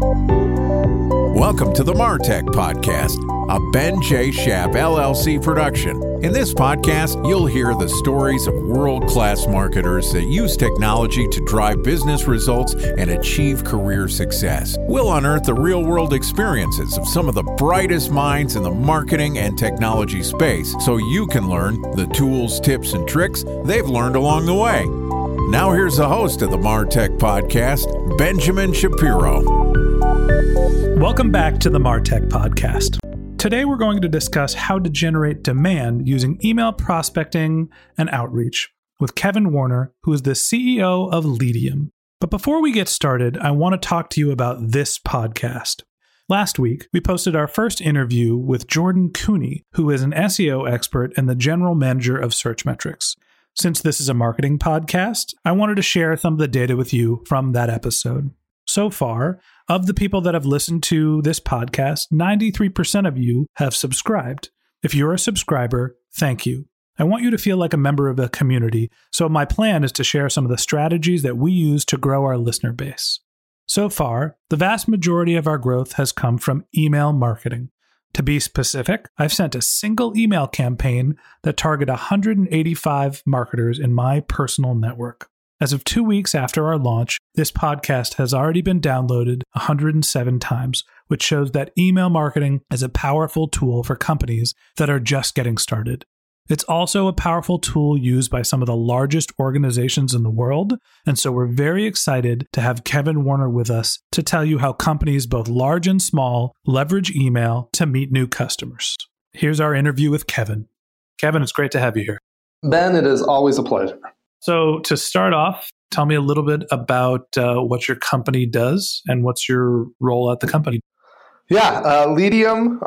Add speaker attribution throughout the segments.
Speaker 1: Welcome to the Martech Podcast, a Ben J. Shap LLC production. In this podcast, you'll hear the stories of world class marketers that use technology to drive business results and achieve career success. We'll unearth the real world experiences of some of the brightest minds in the marketing and technology space so you can learn the tools, tips, and tricks they've learned along the way. Now, here's the host of the Martech Podcast, Benjamin Shapiro.
Speaker 2: Welcome back to the Martech Podcast. Today, we're going to discuss how to generate demand using email prospecting and outreach with Kevin Warner, who is the CEO of Leadium. But before we get started, I want to talk to you about this podcast. Last week, we posted our first interview with Jordan Koene, who is an SEO expert and the general manager of Searchmetrics. Since this is a marketing podcast, I wanted to share some of the data with you from that episode. So far, of the people that have listened to this podcast, 93% of you have subscribed. If you're a subscriber, thank you. I want you to feel like a member of a community, so my plan is to share some of the strategies that we use to grow our listener base. So far, the vast majority of our growth has come from email marketing. To be specific, I've sent a single email campaign that targeted 185 marketers in my personal network. As of two weeks after our launch, this podcast has already been downloaded 107 times, which shows that email marketing is a powerful tool for companies that are just getting started. It's also a powerful tool used by some of the largest organizations in the world, and so we're very excited to have Kevin Warner with us to tell you how companies, both large and small, leverage email to meet new customers. Here's our interview with Kevin. Kevin, it's great to have you here.
Speaker 3: Ben, it is always a pleasure.
Speaker 2: So, to start off, tell me a little bit about uh, what your company does and what's your role at the company.
Speaker 3: Yeah, uh,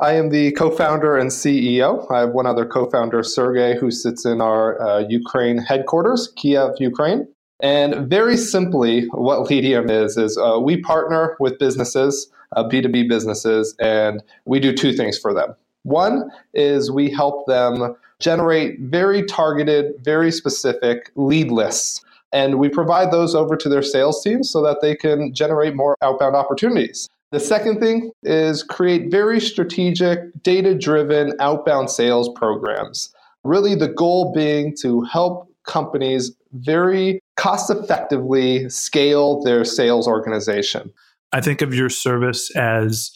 Speaker 3: I am the co founder and CEO. I have one other co founder, Sergey, who sits in our uh, Ukraine headquarters, Kiev, Ukraine. And very simply, what Leadium is, is uh, we partner with businesses, B2B uh, businesses, and we do two things for them. One is we help them generate very targeted, very specific lead lists. And we provide those over to their sales teams so that they can generate more outbound opportunities. The second thing is create very strategic, data driven outbound sales programs. Really, the goal being to help companies very cost effectively scale their sales organization.
Speaker 2: I think of your service as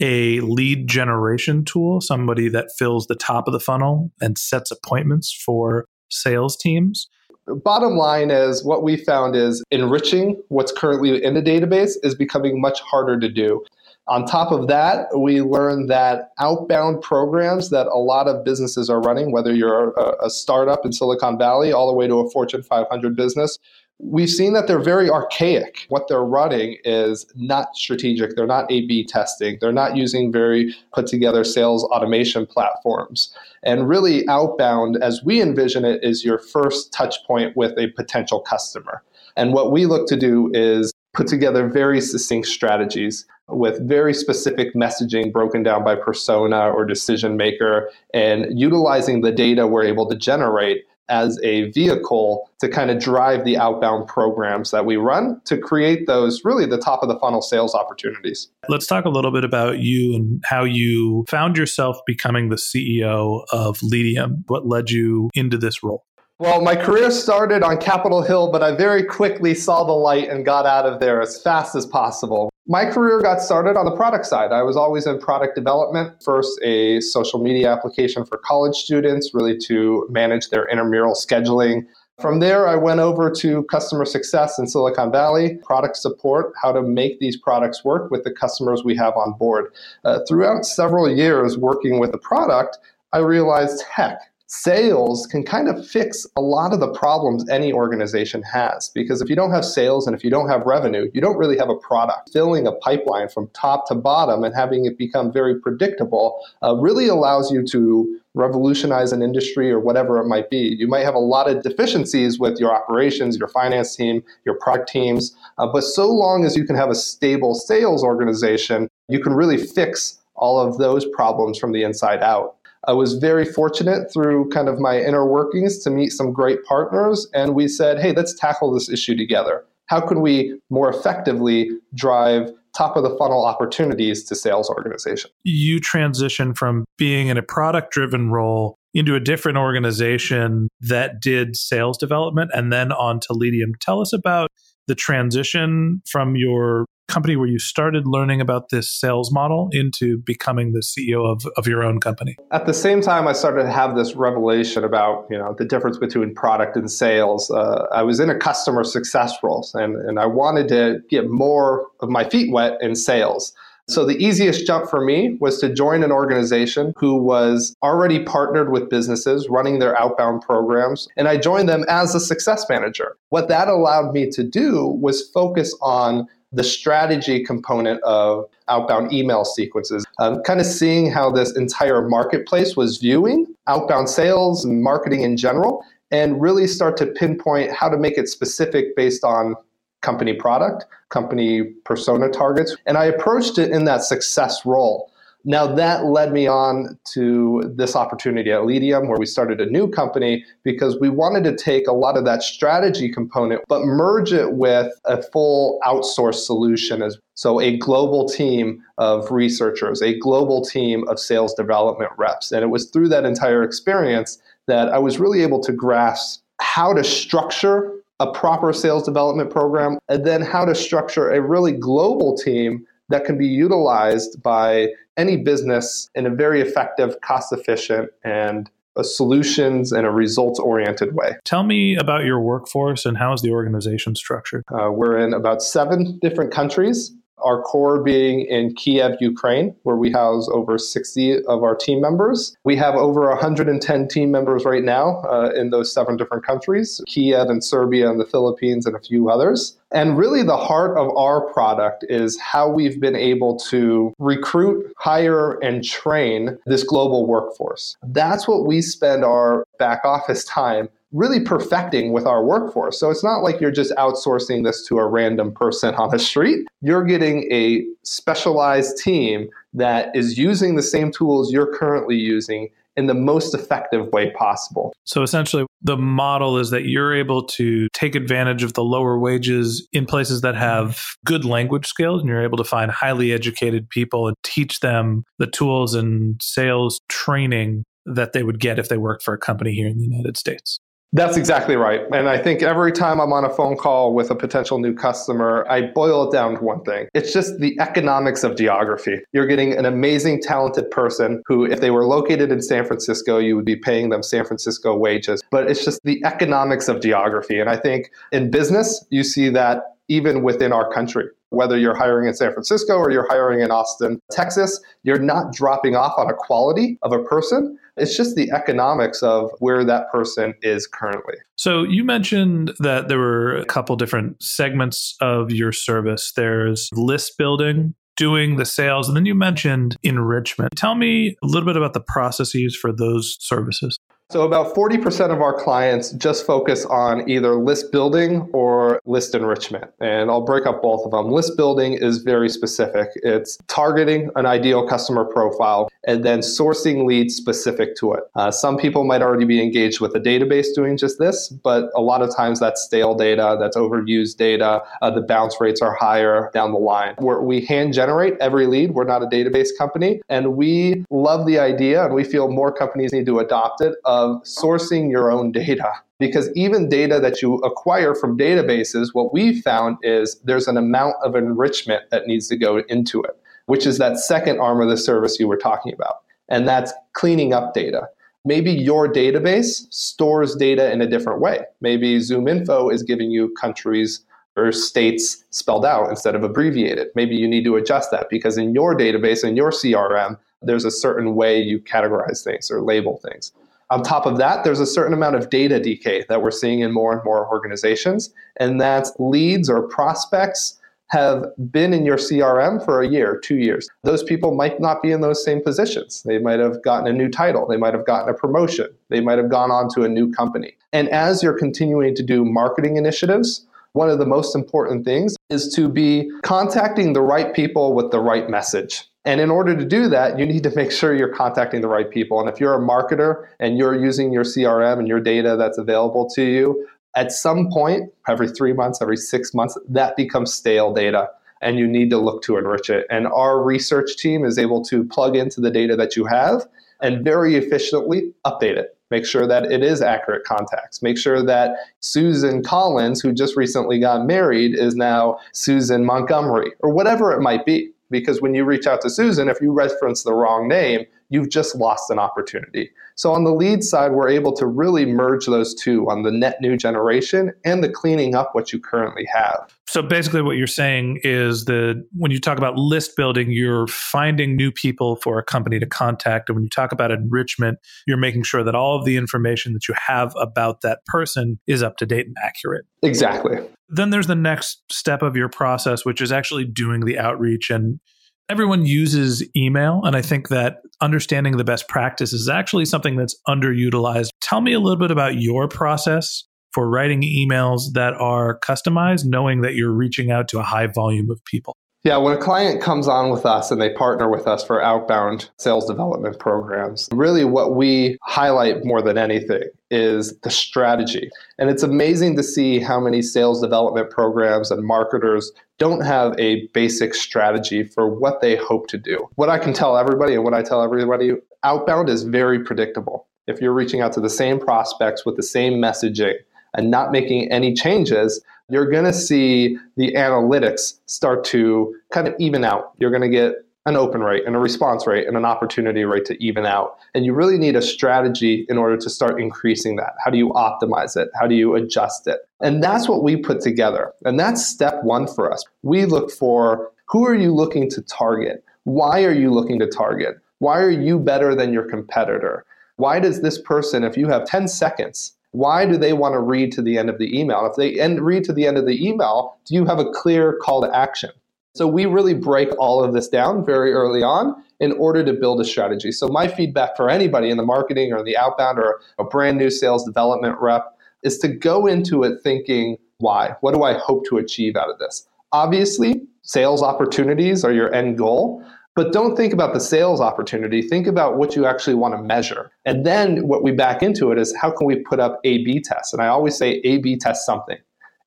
Speaker 2: a lead generation tool, somebody that fills the top of the funnel and sets appointments for sales teams.
Speaker 3: Bottom line is what we found is enriching what's currently in the database is becoming much harder to do. On top of that, we learned that outbound programs that a lot of businesses are running, whether you're a, a startup in Silicon Valley all the way to a Fortune 500 business, we've seen that they're very archaic. What they're running is not strategic. They're not A B testing. They're not using very put together sales automation platforms. And really, outbound, as we envision it, is your first touch point with a potential customer. And what we look to do is put together very succinct strategies with very specific messaging broken down by persona or decision maker and utilizing the data we're able to generate as a vehicle to kind of drive the outbound programs that we run to create those really the top of the funnel sales opportunities.
Speaker 2: Let's talk a little bit about you and how you found yourself becoming the CEO of Leadium. What led you into this role?
Speaker 3: Well, my career started on Capitol Hill, but I very quickly saw the light and got out of there as fast as possible. My career got started on the product side. I was always in product development. First, a social media application for college students, really to manage their intramural scheduling. From there, I went over to customer success in Silicon Valley, product support, how to make these products work with the customers we have on board. Uh, throughout several years working with the product, I realized, heck, sales can kind of fix a lot of the problems any organization has. Because if you don't have sales and if you don't have revenue, you don't really have a product. Filling a pipeline from top to bottom and having it become very predictable uh, really allows you to revolutionize an industry or whatever it might be. You might have a lot of deficiencies with your operations, your finance team, your product teams, uh, but so long as you can have a stable sales organization, you can really fix all of those problems from the inside out. I was very fortunate through kind of my inner workings to meet some great partners, and we said, hey, let's tackle this issue together. How can we more effectively drive top of the funnel opportunities to sales organization?
Speaker 2: You transition from being in a product driven role into a different organization that did sales development and then on to Leadium. Tell us about the transition from your company where you started learning about this sales model into becoming the CEO of, of your own company?
Speaker 3: At the same time, I started to have this revelation about you know the difference between product and sales. Uh, I was in a customer success role, and, and I wanted to get more of my feet wet in sales. So the easiest jump for me was to join an organization who was already partnered with businesses running their outbound programs. And I joined them as a success manager. What that allowed me to do was focus on the strategy component of outbound email sequences, um, kind of seeing how this entire marketplace was viewing outbound sales and marketing in general, and really start to pinpoint how to make it specific based on company product, company persona targets. And I approached it in that success role. Now, that led me on to this opportunity at Leadium, where we started a new company because we wanted to take a lot of that strategy component, but merge it with a full outsourced solution. As, so, a global team of researchers, a global team of sales development reps. And it was through that entire experience that I was really able to grasp how to structure a proper sales development program, and then how to structure a really global team that can be utilized by any business in a very effective, cost efficient, and a solutions and a results oriented way.
Speaker 2: Tell me about your workforce and how is the organization structured?
Speaker 3: Uh, we're in about seven different countries our core being in Kiev, Ukraine, where we house over 60 of our team members. We have over 110 team members right now uh, in those seven different countries Kiev and Serbia and the Philippines and a few others. And really, the heart of our product is how we've been able to recruit, hire, and train this global workforce. That's what we spend our back office time really perfecting with our workforce. So it's not like you're just outsourcing this to a random person on the street. You're getting a specialized team that is using the same tools you're currently using in the most effective way possible.
Speaker 2: So essentially, the model is that you're able to take advantage of the lower wages in places that have good language skills, and you're able to find highly educated people and teach them the tools and sales training that they would get if they worked for a company here in the United States.
Speaker 3: That's exactly right. And I think every time I'm on a phone call with a potential new customer, I boil it down to one thing. It's just the economics of geography. You're getting an amazing, talented person who, if they were located in San Francisco, you would be paying them San Francisco wages. But it's just the economics of geography. And I think in business, you see that even within our country. Whether you're hiring in San Francisco or you're hiring in Austin, Texas, you're not dropping off on a quality of a person. It's just the economics of where that person is currently.
Speaker 2: So you mentioned that there were a couple different segments of your service. There's list building, doing the sales, and then you mentioned enrichment. Tell me a little bit about the processes for those services.
Speaker 3: So, about 40% of our clients just focus on either list building or list enrichment. And I'll break up both of them. List building is very specific, it's targeting an ideal customer profile and then sourcing leads specific to it. Uh, some people might already be engaged with a database doing just this, but a lot of times that's stale data, that's overused data, uh, the bounce rates are higher down the line. Where we hand generate every lead, we're not a database company, and we love the idea and we feel more companies need to adopt it of sourcing your own data. Because even data that you acquire from databases, what we found is there's an amount of enrichment that needs to go into it, which is that second arm of the service you were talking about. And that's cleaning up data. Maybe your database stores data in a different way. Maybe ZoomInfo is giving you countries or states spelled out instead of abbreviated. Maybe you need to adjust that because in your database, in your CRM, there's a certain way you categorize things or label things. On top of that, there's a certain amount of data decay that we're seeing in more and more organizations, and that's leads or prospects have been in your CRM for a year, two years. Those people might not be in those same positions. They might have gotten a new title, they might have gotten a promotion, they might have gone on to a new company. And as you're continuing to do marketing initiatives, one of the most important things is to be contacting the right people with the right message. And in order to do that, you need to make sure you're contacting the right people. And if you're a marketer and you're using your CRM and your data that's available to you, at some point, every three months, every six months, that becomes stale data and you need to look to enrich it. And our research team is able to plug into the data that you have and very efficiently update it. Make sure that it is accurate contacts. Make sure that Susan Collins, who just recently got married, is now Susan Montgomery or whatever it might be. Because when you reach out to Susan, if you reference the wrong name, you've just lost an opportunity. So on the lead side, we're able to really merge those two on the net new generation and the cleaning up what you currently have.
Speaker 2: So basically what you're saying is that when you talk about list building, you're finding new people for a company to contact. And when you talk about enrichment, you're making sure that all of the information that you have about that person is up to date and accurate.
Speaker 3: Exactly.
Speaker 2: Then there's the next step of your process, which is actually doing the outreach. And everyone uses email. And i think that understanding the best practice is actually something that's underutilized. Tell me a little bit about your process for writing emails that are customized knowing that you're reaching out to a high volume of people.
Speaker 3: Yeah, when a client comes on with us and they partner with us for outbound sales development programs, really what we highlight more than anything is the strategy. And it's amazing to see how many sales development programs and marketers don't have a basic strategy for what they hope to do. What I can tell everybody and what I tell everybody outbound is very predictable. If you're reaching out to the same prospects with the same messaging, and not making any changes, you're going to see the analytics start to kind of even out. You're going to get an open rate and a response rate and an opportunity rate to even out. And you really need a strategy in order to start increasing that. How do you optimize it? How do you adjust it? And that's what we put together. And that's step one for us. We look for who are you looking to target? Why are you looking to target? Why are you better than your competitor? Why does this person, if you have 10 seconds why do they want to read to the end of the email? If they end, read to the end of the email, do you have a clear call to action? So we really break all of this down very early on in order to build a strategy. So my feedback for anybody in the marketing or the outbound or a brand new sales development rep is to go into it thinking, why? What do I hope to achieve out of this? Obviously, sales opportunities are your end goal, but don't think about the sales opportunity. Think about what you actually want to measure. And then what we back into it is how can we put up A B tests? And I always say A B test something.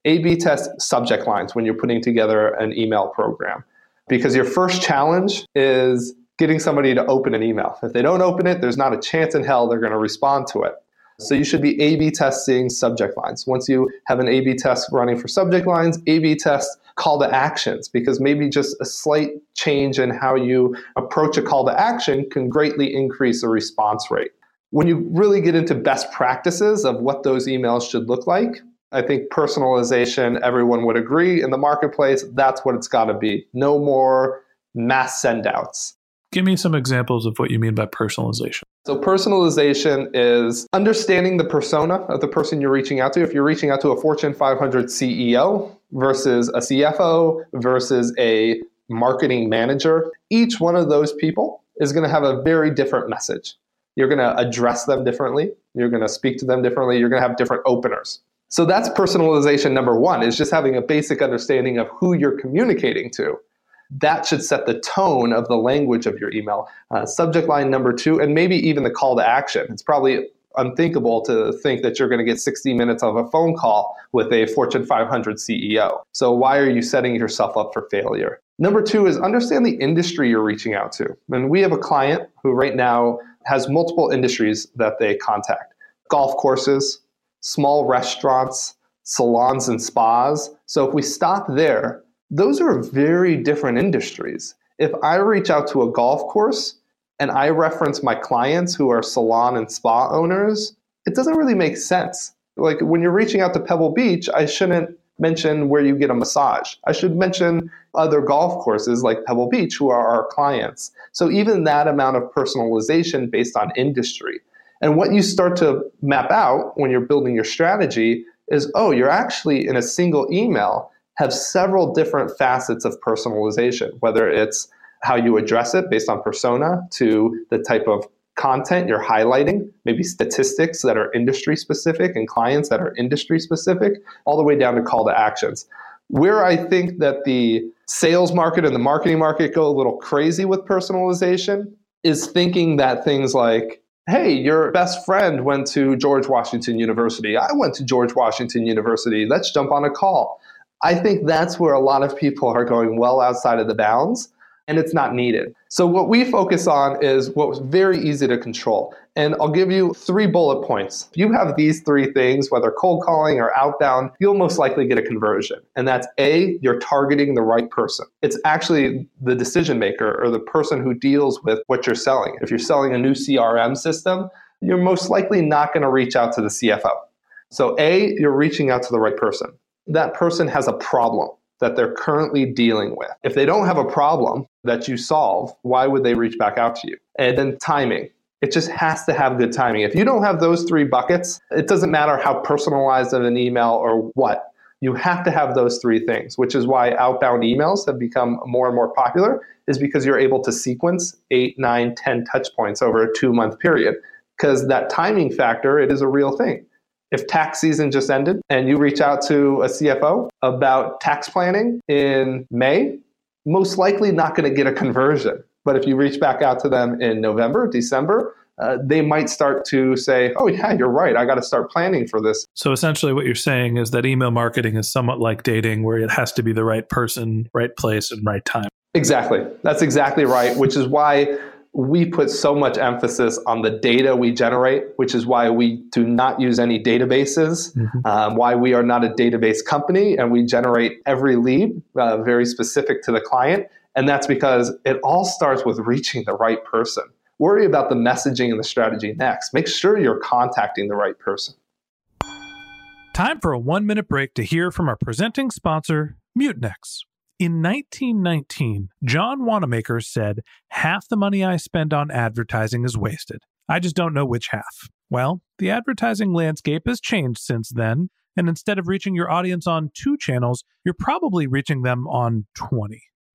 Speaker 3: A B test subject lines when you're putting together an email program. Because your first challenge is getting somebody to open an email. If they don't open it, there's not a chance in hell they're going to respond to it. So you should be A B testing subject lines. Once you have an A B test running for subject lines, A B test call to actions because maybe just a slight change in how you approach a call to action can greatly increase the response rate. When you really get into best practices of what those emails should look like, I think personalization, everyone would agree in the marketplace, that's what it's got to be. No more mass sendouts.
Speaker 2: Give me some examples of what you mean by personalization.
Speaker 3: So, personalization is understanding the persona of the person you're reaching out to. If you're reaching out to a Fortune 500 CEO versus a CFO versus a marketing manager, each one of those people is going to have a very different message. You're going to address them differently, you're going to speak to them differently, you're going to have different openers. So, that's personalization number one, is just having a basic understanding of who you're communicating to that should set the tone of the language of your email. Uh, subject line number two, and maybe even the call to action. It's probably unthinkable to think that you're going to get 60 minutes of a phone call with a Fortune 500 CEO. So, why are you setting yourself up for failure? Number two is understand the industry you're reaching out to. And we have a client who right now has multiple industries that they contact. golf courses, small restaurants, salons, and spas. So if we stop there, those are very different industries. If I reach out to a golf course and I reference my clients who are salon and spa owners, it doesn't really make sense. Like when you're reaching out to Pebble Beach, I shouldn't mention where you get a massage. I should mention other golf courses like Pebble Beach who are our clients. So even that amount of personalization based on industry. And what you start to map out when you're building your strategy is oh, you're actually in a single email have several different facets of personalization, whether it's how you address it based on persona to the type of content you're highlighting, maybe statistics that are industry specific and clients that are industry specific, all the way down to call to actions. Where I think that the sales market and the marketing market go a little crazy with personalization is thinking that things like, hey, your best friend went to George Washington University. I went to George Washington University. Let's jump on a call. I think that's where a lot of people are going well outside of the bounds and it's not needed. So what we focus on is what's very easy to control. And I'll give you three bullet points. If you have these three things, whether cold calling or outbound, you'll most likely get a conversion. And that's A, you're targeting the right person. It's actually the decision maker or the person who deals with what you're selling. If you're selling a new CRM system, you're most likely not going to reach out to the CFO. So A, you're reaching out to the right person. That person has a problem that they're currently dealing with. If they don't have a problem that you solve, why would they reach back out to you? And then timing. It just has to have good timing. If you don't have those three buckets, it doesn't matter how personalized of an email or what. You have to have those three things, which is why outbound emails have become more and more popular, is because you're able to sequence eight, nine, ten touch points over a two month period. Because that timing factor, it is a real thing. If tax season just ended and you reach out to a CFO about tax planning in May, most likely not going to get a conversion. But if you reach back out to them in November, December, uh, they might start to say, oh, yeah, you're right. I got to start planning for this.
Speaker 2: So essentially, what you're saying is that email marketing is somewhat like dating, where it has to be the right person, right place, and right time.
Speaker 3: Exactly. That's exactly right, which is why we put so much emphasis on the data we generate, which is why we do not use any databases, mm-hmm. um, why we are not a database company, and we generate every lead uh, very specific to the client. And that's because it all starts with reaching the right person. Worry about the messaging and the strategy next. Make sure you're contacting the right person.
Speaker 2: Time for a one minute break to hear from our presenting sponsor, Mutinex. In 1919, John Wanamaker said, Half the money I spend on advertising is wasted. I just don't know which half. Well, the advertising landscape has changed since then, and instead of reaching your audience on two channels, you're probably reaching them on 20.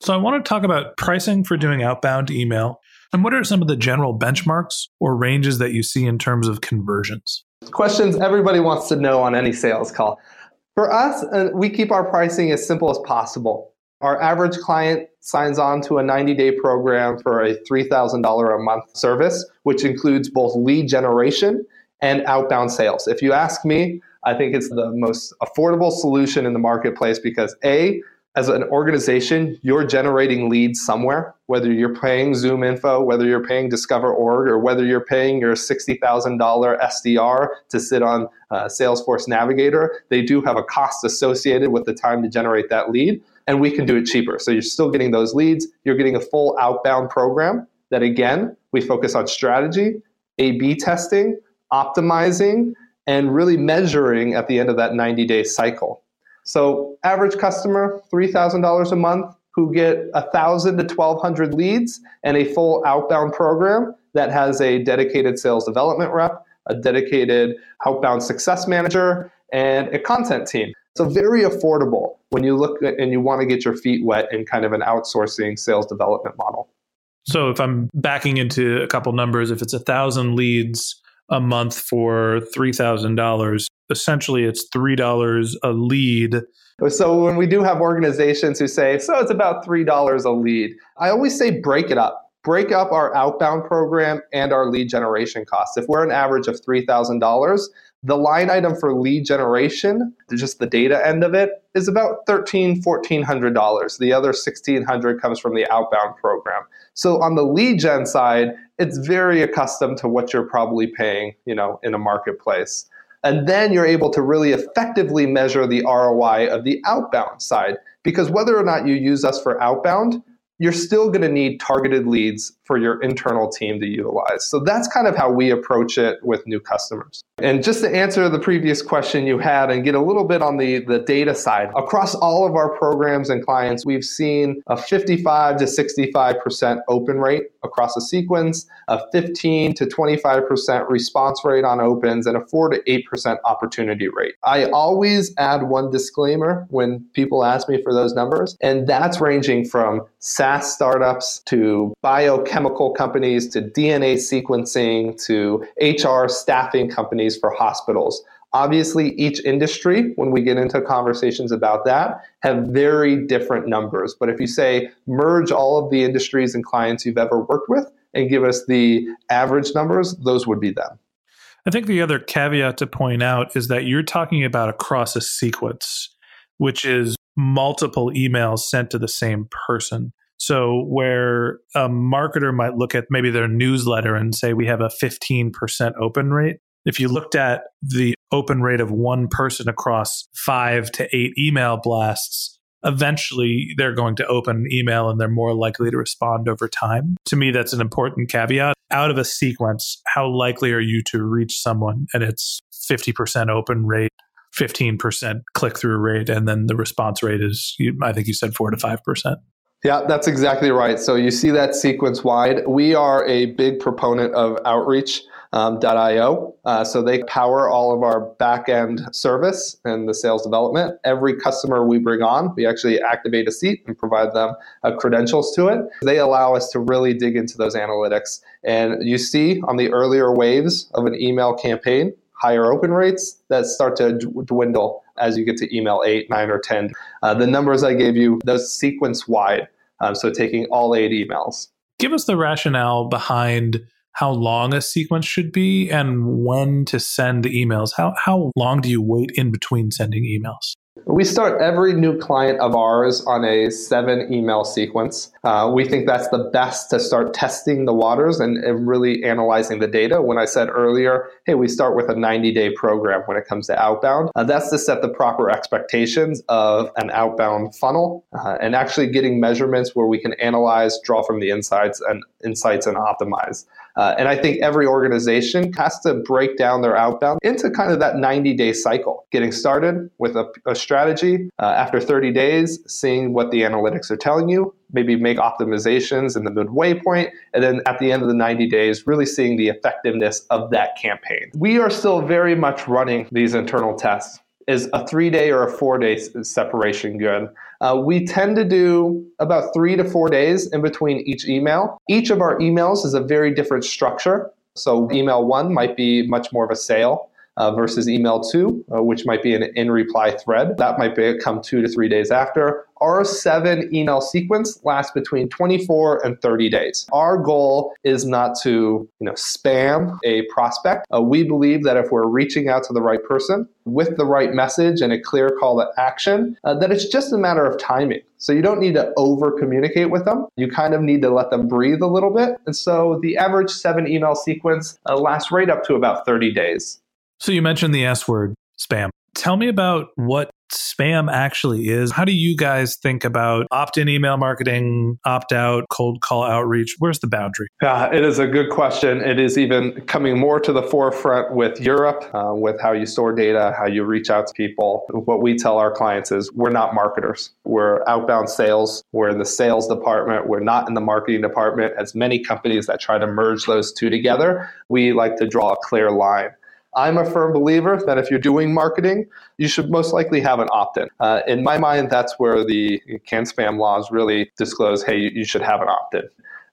Speaker 2: So I want to talk about pricing for doing outbound email and what are some of the general benchmarks or ranges that you see in terms of conversions?
Speaker 3: Questions everybody wants to know on any sales call. For us, uh, we keep our pricing as simple as possible. Our average client signs on to a 90 day program for a $3,000 a month service, which includes both lead generation and outbound sales. If you ask me, I think it's the most affordable solution in the marketplace because A, as an organization, you're generating leads somewhere, whether you're paying ZoomInfo, whether you're paying DiscoverOrg, or whether you're paying your $60,000 SDR to sit on uh, Salesforce Navigator. They do have a cost associated with the time to generate that lead, and we can do it cheaper. So you're still getting those leads. You're getting a full outbound program that, again, we focus on strategy, A B testing, optimizing, and really measuring at the end of that 90 day cycle. So, average customer, $3,000 a month, who get 1,000 to 1,200 leads and a full outbound program that has a dedicated sales development rep, a dedicated outbound success manager, and a content team. So, very affordable when you look at and you want to get your feet wet in kind of an outsourcing sales development model.
Speaker 2: So, if I'm backing into a couple numbers, if it's a thousand leads a month for $3,000, essentially it's $3 a lead.
Speaker 3: So when we do have organizations who say, so it's about $3 a lead, I always say break it up. Break up our outbound program and our lead generation costs. If we're an average of $3,000, the line item for lead generation, just the data end of it, is about $1,300, $1,400. The other 1,600 comes from the outbound program. So on the lead gen side, it's very accustomed to what you're probably paying, you know, in a marketplace. And then you're able to really effectively measure the ROI of the outbound side. Because whether or not you use us for outbound, you're still going to need targeted leads for your internal team to utilize. So that's kind of how we approach it with new customers. And just to answer the previous question you had and get a little bit on the, the data side, across all of our programs and clients, we've seen a 55 to 65% open rate across a sequence, a 15 to 25% response rate on opens, and a 4 to 8% opportunity rate. I always add one disclaimer when people ask me for those numbers, and that's ranging from SaaS startups to biochemical companies to DNA sequencing to HR staffing companies for hospitals. Obviously, each industry, when we get into conversations about that, have very different numbers. But if you say merge all of the industries and clients you've ever worked with and give us the average numbers, those would be them.
Speaker 2: I think the other caveat to point out is that you're talking about across a sequence, which is multiple emails sent to the same person. So, where a marketer might look at maybe their newsletter and say, we have a 15% open rate, if you looked at the open rate of one person across five to eight email blasts, eventually they're going to open an email and they're more likely to respond over time. To me, that's an important caveat. Out of a sequence, how likely are you to reach someone? And it's 50% open rate, 15% click through rate, and then the response rate is, I think you said 4 to 5%.
Speaker 3: Yeah, that's exactly right. So you see that sequence wide. We are a big proponent of outreach um, .io. Uh, so they power all of our back end service and the sales development. Every customer we bring on, we actually activate a seat and provide them uh, credentials to it. They allow us to really dig into those analytics. And you see on the earlier waves of an email campaign, higher open rates that start to dwindle as you get to email 8, 9, or 10. Uh, the numbers I gave you, those sequence wide. Um, so taking all eight emails.
Speaker 2: Give us the rationale behind how long a sequence should be and when to send the emails. How, how long do you wait in between sending emails?
Speaker 3: We start every new client of ours on a seven email sequence. Uh, we think that's the best to start testing the waters and, and, really analyzing the data. When I said earlier, hey, we start with a 90 day program when it comes to outbound, uh, that's to set the proper expectations of an outbound funnel uh, and actually getting measurements where we can analyze, draw from the insights and insights and optimize. Uh, and I think every organization has to break down their outbound into kind of that 90 day cycle, getting started with a, a strategy. Uh, after 30 days, seeing what the analytics are telling you, maybe make optimizations in the midway point, and then at the end of the 90 days, really seeing the effectiveness of that campaign. We are still very much running these internal tests is a three day or a four day separation good? Uh, we tend to do about three to four days in between each email. Each of our emails is a very different structure. So, email one might be much more of a sale. Uh, versus email two, uh, which might be an in reply thread. That might be come two to three days after. Our seven email sequence lasts between 24 and 30 days. Our goal is not to you know spam a prospect. Uh, we believe that if we're reaching out to the right person with the right message and a clear call to action, uh, that it's just a matter of timing. So you don't need to over communicate with them. You kind of need to let them breathe a little bit. And so the average seven email sequence uh, lasts right up to about 30 days.
Speaker 2: So you mentioned the S word, spam. Tell me about what spam actually is. How do you guys think about opt in email marketing, opt out, cold call outreach? Where's the boundary?
Speaker 3: Yeah, it is a good question. It is even coming more to the forefront with Europe, uh, with how you store data, how you reach out to people. What we tell our clients is we're not marketers, we're outbound sales, we're in the sales department, we're not in the marketing department. As many companies that try to merge those two together, we like to draw a clear line. I'm a firm believer that if you're doing marketing, you should most likely have an opt in. Uh, in my mind, that's where the CAN-SPAM laws really disclose hey, you, should have an opt in.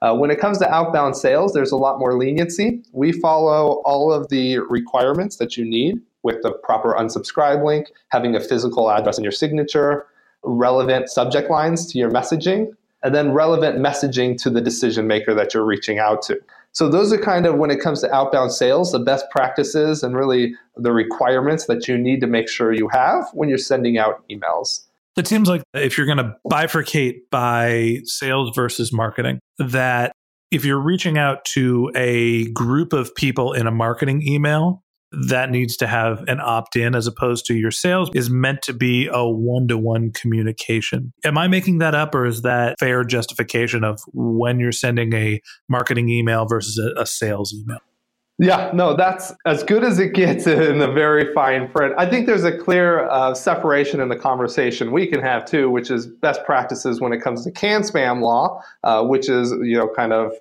Speaker 3: Uh, when it comes to outbound sales, there's a lot more leniency. We follow all of the requirements that you need with the proper unsubscribe link, having a physical address in your signature, relevant subject lines to your messaging, and then relevant messaging to the decision maker that you're reaching out to. So those are kind of when it comes to outbound sales, the best practices and really the requirements that you need to make sure you have when you're sending out emails.
Speaker 2: It seems like if you're going to bifurcate by sales versus marketing, that if you're reaching out to a group of people in a marketing email, that needs to have an opt in as opposed to your sales is meant to be a one to one communication. Am I making that up or is that fair justification of when you're sending a marketing email versus a, a sales email?
Speaker 3: Yeah, no, that's as good as it gets in the very fine print. I think there's a clear uh, separation in the conversation we can have too, which is best practices when it comes to CAN-SPAM law, uh, which is you know kind of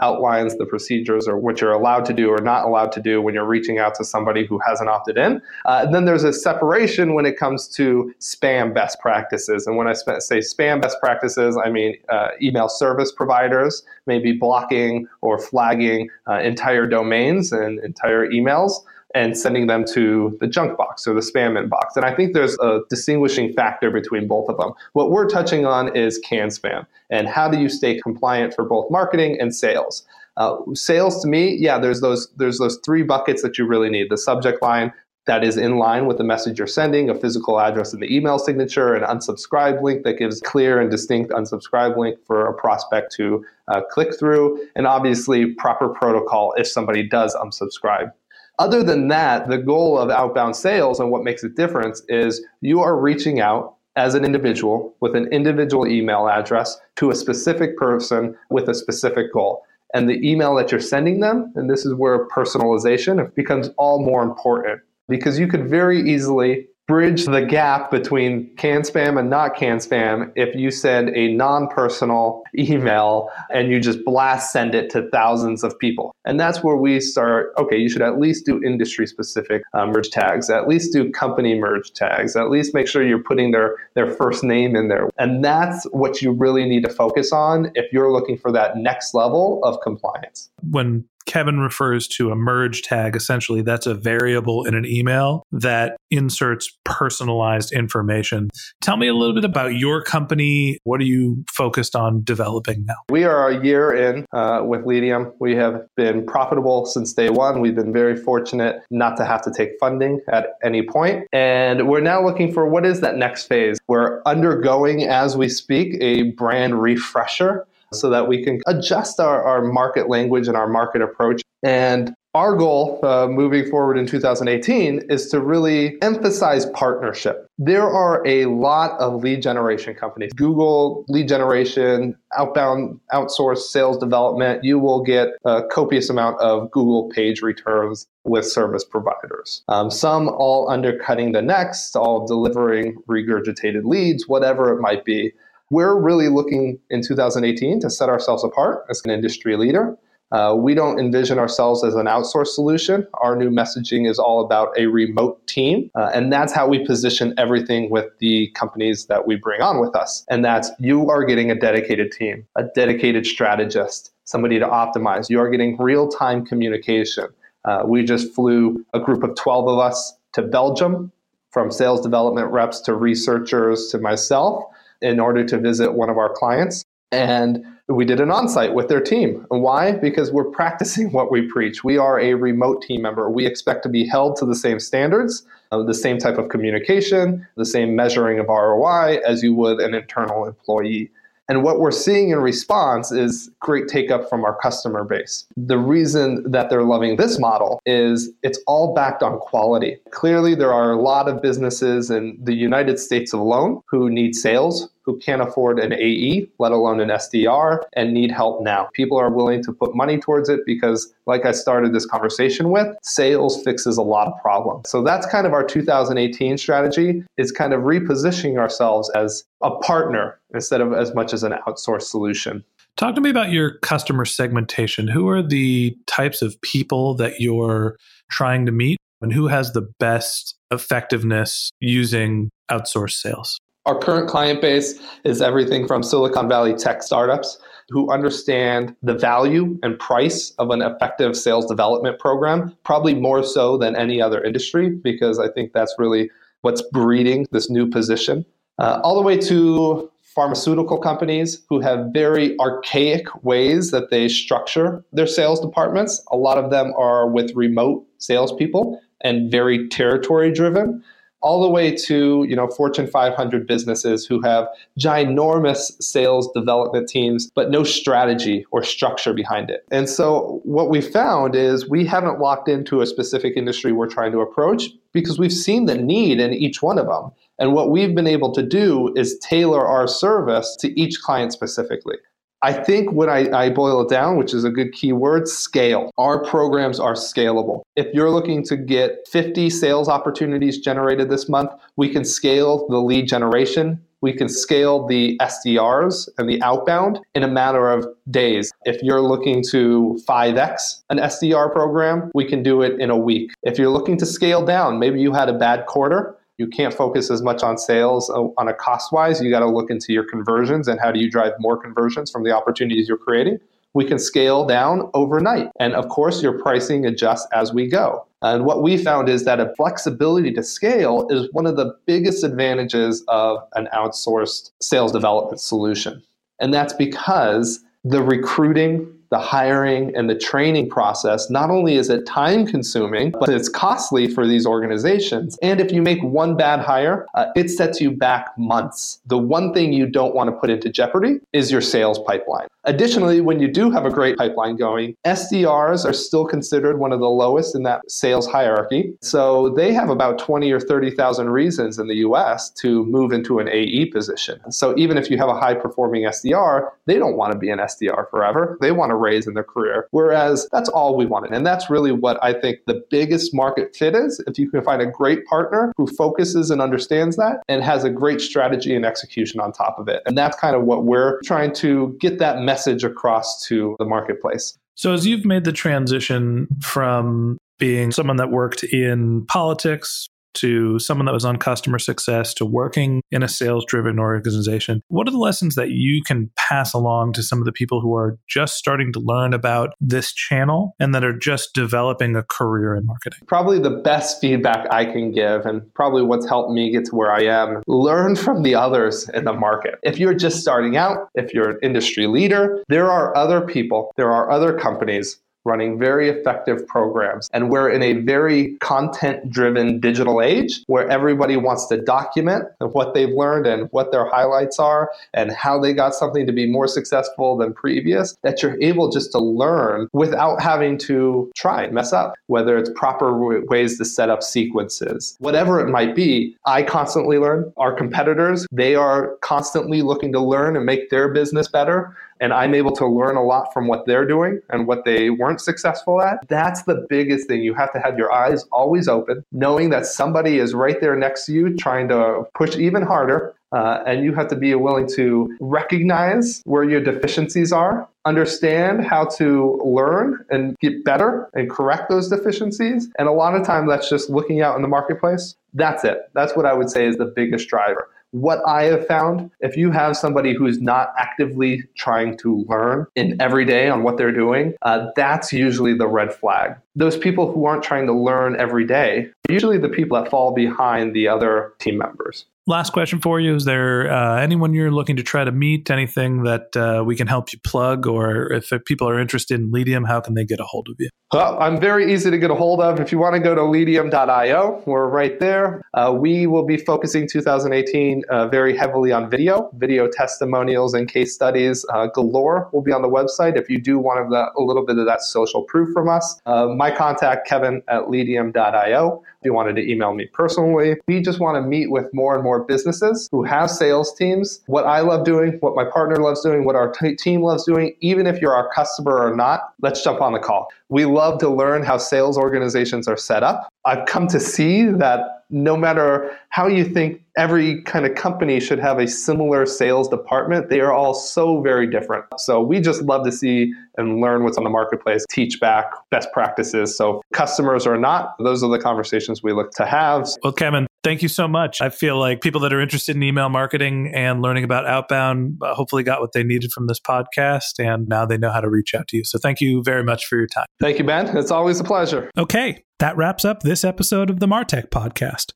Speaker 3: outlines the procedures or what you're allowed to do or not allowed to do when you're reaching out to somebody who hasn't opted in. Uh, then there's a separation when it comes to spam best practices. And when I say spam best practices, I mean uh, email service providers maybe blocking or flagging uh, entire domains and entire emails and sending them to the junk box or the spam inbox. And I think there's a distinguishing factor between both of them. What we're touching on is CAN-SPAM and how do you stay compliant for both marketing and sales. Uh, sales to me, yeah, there's those there's those three buckets that you really need: the subject line that is in line with the message you're sending, a physical address in the email signature, an unsubscribe link that gives clear and distinct unsubscribe link for a prospect to uh, click through, and obviously proper protocol if somebody does unsubscribe. Other than that, the goal of outbound sales and what makes it different is you are reaching out as an individual with an individual email address to a specific person with a specific goal. And the email that you're sending them, and this is where personalization becomes all more important because you could very easily bridge the gap between CAN-SPAM and not CAN-SPAM if you send a non personal email and you just blast send it to thousands of people. And that's where we start okay, you should at least do industry specific uh, merge tags, at least do company merge tags, at least make sure you're putting their, their first name in there. And that's what you really need to focus on if you're looking for that next level of compliance.
Speaker 2: When Kevin refers to a merge tag. Essentially, that's a variable in an email that inserts personalized information. Tell me a little bit about your company. What are you focused on developing now?
Speaker 3: We are a year in uh, with Leadium. We have been profitable since day one. We've been very fortunate not to have to take funding at any point. And we're now looking for what is that next phase? We're undergoing, as we speak, a brand refresher so that we can adjust our, our market language and our market approach. And our goal uh, moving forward in 2018 is to really emphasize partnership. There are a lot of lead generation companies. Google lead generation, outbound outsourced sales development, you will get a copious amount of Google page returns with service providers. Um, some all undercutting the next, all delivering regurgitated leads, whatever it might be. We're really looking in 2018 to set ourselves apart as an industry leader. Uh, we don't envision ourselves as an outsourced solution. Our new messaging is all about a remote team. Uh, and that's how we position everything with the companies that we bring on with us. And that's you are getting a dedicated team, a dedicated strategist, somebody to optimize. You are getting real time communication. Uh, we just flew a group of 12 of us to Belgium, from sales development reps to researchers to myself, in order to visit one of our clients. And we did an on-site with their team. And why? Because we're practicing what we preach. We are a remote team member. We expect to be held to the same standards, uh, the same type of communication, the same measuring of ROI as you would an internal employee. And what we're seeing in response is great take up from our customer base. The reason that they're loving this model is it's all backed on quality. Clearly, there are a lot of businesses in the United States alone who need sales, who can't afford an AE, let alone an SDR, and need help now. People are willing to put money towards it because, like I started this conversation with, sales fixes a lot of problems. So that's kind of our 2018 strategy is kind of repositioning ourselves as a partner instead of as much as an outsourced solution.
Speaker 2: Talk to me about your customer segmentation. Who are the types of people that you're trying to meet and who has the best effectiveness using outsourced sales?
Speaker 3: Our current client base is everything from Silicon Valley tech startups who understand the value and price of an effective sales development program, probably more so than any other industry, because I think that's really what's breeding this new position. Uh, all the way to pharmaceutical companies who have very archaic ways that they structure their sales departments. A lot of them are with remote salespeople and very territory driven all the way to you know Fortune 500 businesses who have ginormous sales development teams, but no strategy or structure behind it. And so what we found is we haven't locked into a specific industry we're trying to approach because we've seen the need in each one of them. And what we've been able to do is tailor our service to each client specifically. I think when I, I, boil it down, which is a good key word, scale. Our programs are scalable. If you're looking to get 50 sales opportunities generated this month, we can scale the lead generation. We can scale the SDRs and the outbound in a matter of days. If you're looking to 5x an SDR program, we can do it in a week. If you're looking to scale down, maybe you had a bad quarter, you can't focus as much on sales uh, on a cost wise. You got to look into your conversions and how do you drive more conversions from the opportunities you're creating. We can scale down overnight. And of course, your pricing adjusts as we go. And what we found is that a flexibility to scale is one of the biggest advantages of an outsourced sales development solution. And that's because the recruiting, the hiring and the training process, not only is it time consuming, but it's costly for these organizations. And if you make one bad hire, uh, it sets you back months. The one thing you don't want to put into jeopardy is your sales pipeline. Additionally, when you do have a great pipeline going, SDRs are still considered one of the lowest in that sales hierarchy. So they have about 20 or 30,000 reasons in the US to move into an AE position. So even if you have a high performing SDR, they don't want to be an SDR forever. They want to raise in their career. Whereas that's all we wanted. And that's really what I think the biggest market fit is. If you can find a great partner who focuses and understands that and has a great strategy and execution on top of it. And that's kind of what we're trying to get that message across to the marketplace.
Speaker 2: So, as you've made the transition from being someone that worked in politics to someone that was on customer success to working in a sales driven organization. What are the lessons that you can pass along to some of the people who are just starting to learn about this channel and that are just developing a career in marketing?
Speaker 3: Probably the best feedback I can give, and probably what's helped me get to where I am, learn from the others in the market. If you're just starting out, if you're an industry leader, there are other people, there are other companies running very effective programs. And we're in a very content driven digital age where everybody wants to document what they've learned and what their highlights are and how they got something to be more successful than previous, that you're able just to learn without having to try and mess up, whether it's proper ways to set up sequences, whatever it might be. I constantly learn. Our competitors, they are constantly looking to learn and make their business better and I'm able to learn a lot from what they're doing and what they weren't successful at. That's the biggest thing. You have to have your eyes always open, knowing that somebody is right there next to you trying to push even harder. Uh, and you have to be willing to recognize where your deficiencies are, understand how to learn and get better and correct those deficiencies. And a lot of time that's just looking out in the marketplace. That's it. That's what I would say is the biggest driver what I have found, if you have somebody who's not actively trying to learn in every day on what they're doing, uh, that's usually the red flag. those people who aren't trying to learn every day are usually the people that fall behind the other team members.
Speaker 2: Last question for you: Is there uh, anyone you're looking to try to meet? Anything that uh, we can help you plug, or if people are interested in Leadium, how can they get a hold of you?
Speaker 3: Well, I'm very easy to get a hold of. If you want to go to Leadium.io, we're right there. Uh, we will be focusing 2018 uh, very heavily on video, video testimonials and case studies uh, galore. Will be on the website. If you do want a little bit of that social proof from us, uh, my contact Kevin at Leadium.io. You wanted to email me personally, we just want to meet with more and more businesses who have sales teams. What I love doing, what my partner loves doing, what our t- team loves doing, even if you're our customer or not, let's jump on the call. We love to learn how sales organizations are set up. I've come to see that no matter how you think every kind of company should have a similar sales department, they are all so very different. So we just love to see and learn what's on the marketplace, teach back best practices. So customers or not, those are the conversations we look to have.
Speaker 2: Well, Kevin, Thank you so much. I feel like people that are interested in email marketing and learning about outbound uh, hopefully got what they needed from this podcast, and now they know how to reach out to you. So thank you very much for your time.
Speaker 3: Thank you, Ben. It's always a pleasure.
Speaker 2: Okay, that wraps up this episode of the Martech podcast.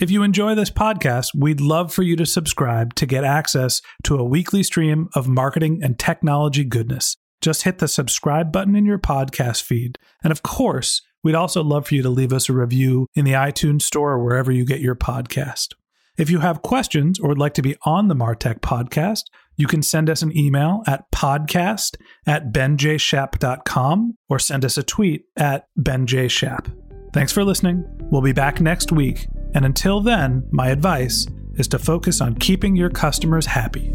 Speaker 2: If you enjoy this podcast, we'd love for you to subscribe to get access to a weekly stream of marketing and technology goodness. Just hit the subscribe button in your podcast feed. And of course, We'd also love for you to leave us a review in the iTunes store or wherever you get your podcast. If you have questions or would like to be on the Martech podcast, you can send us an email at podcast at benjshap.com or send us a tweet at benjshap. Thanks for listening. We'll be back next week. And until then, my advice is to focus on keeping your customers happy.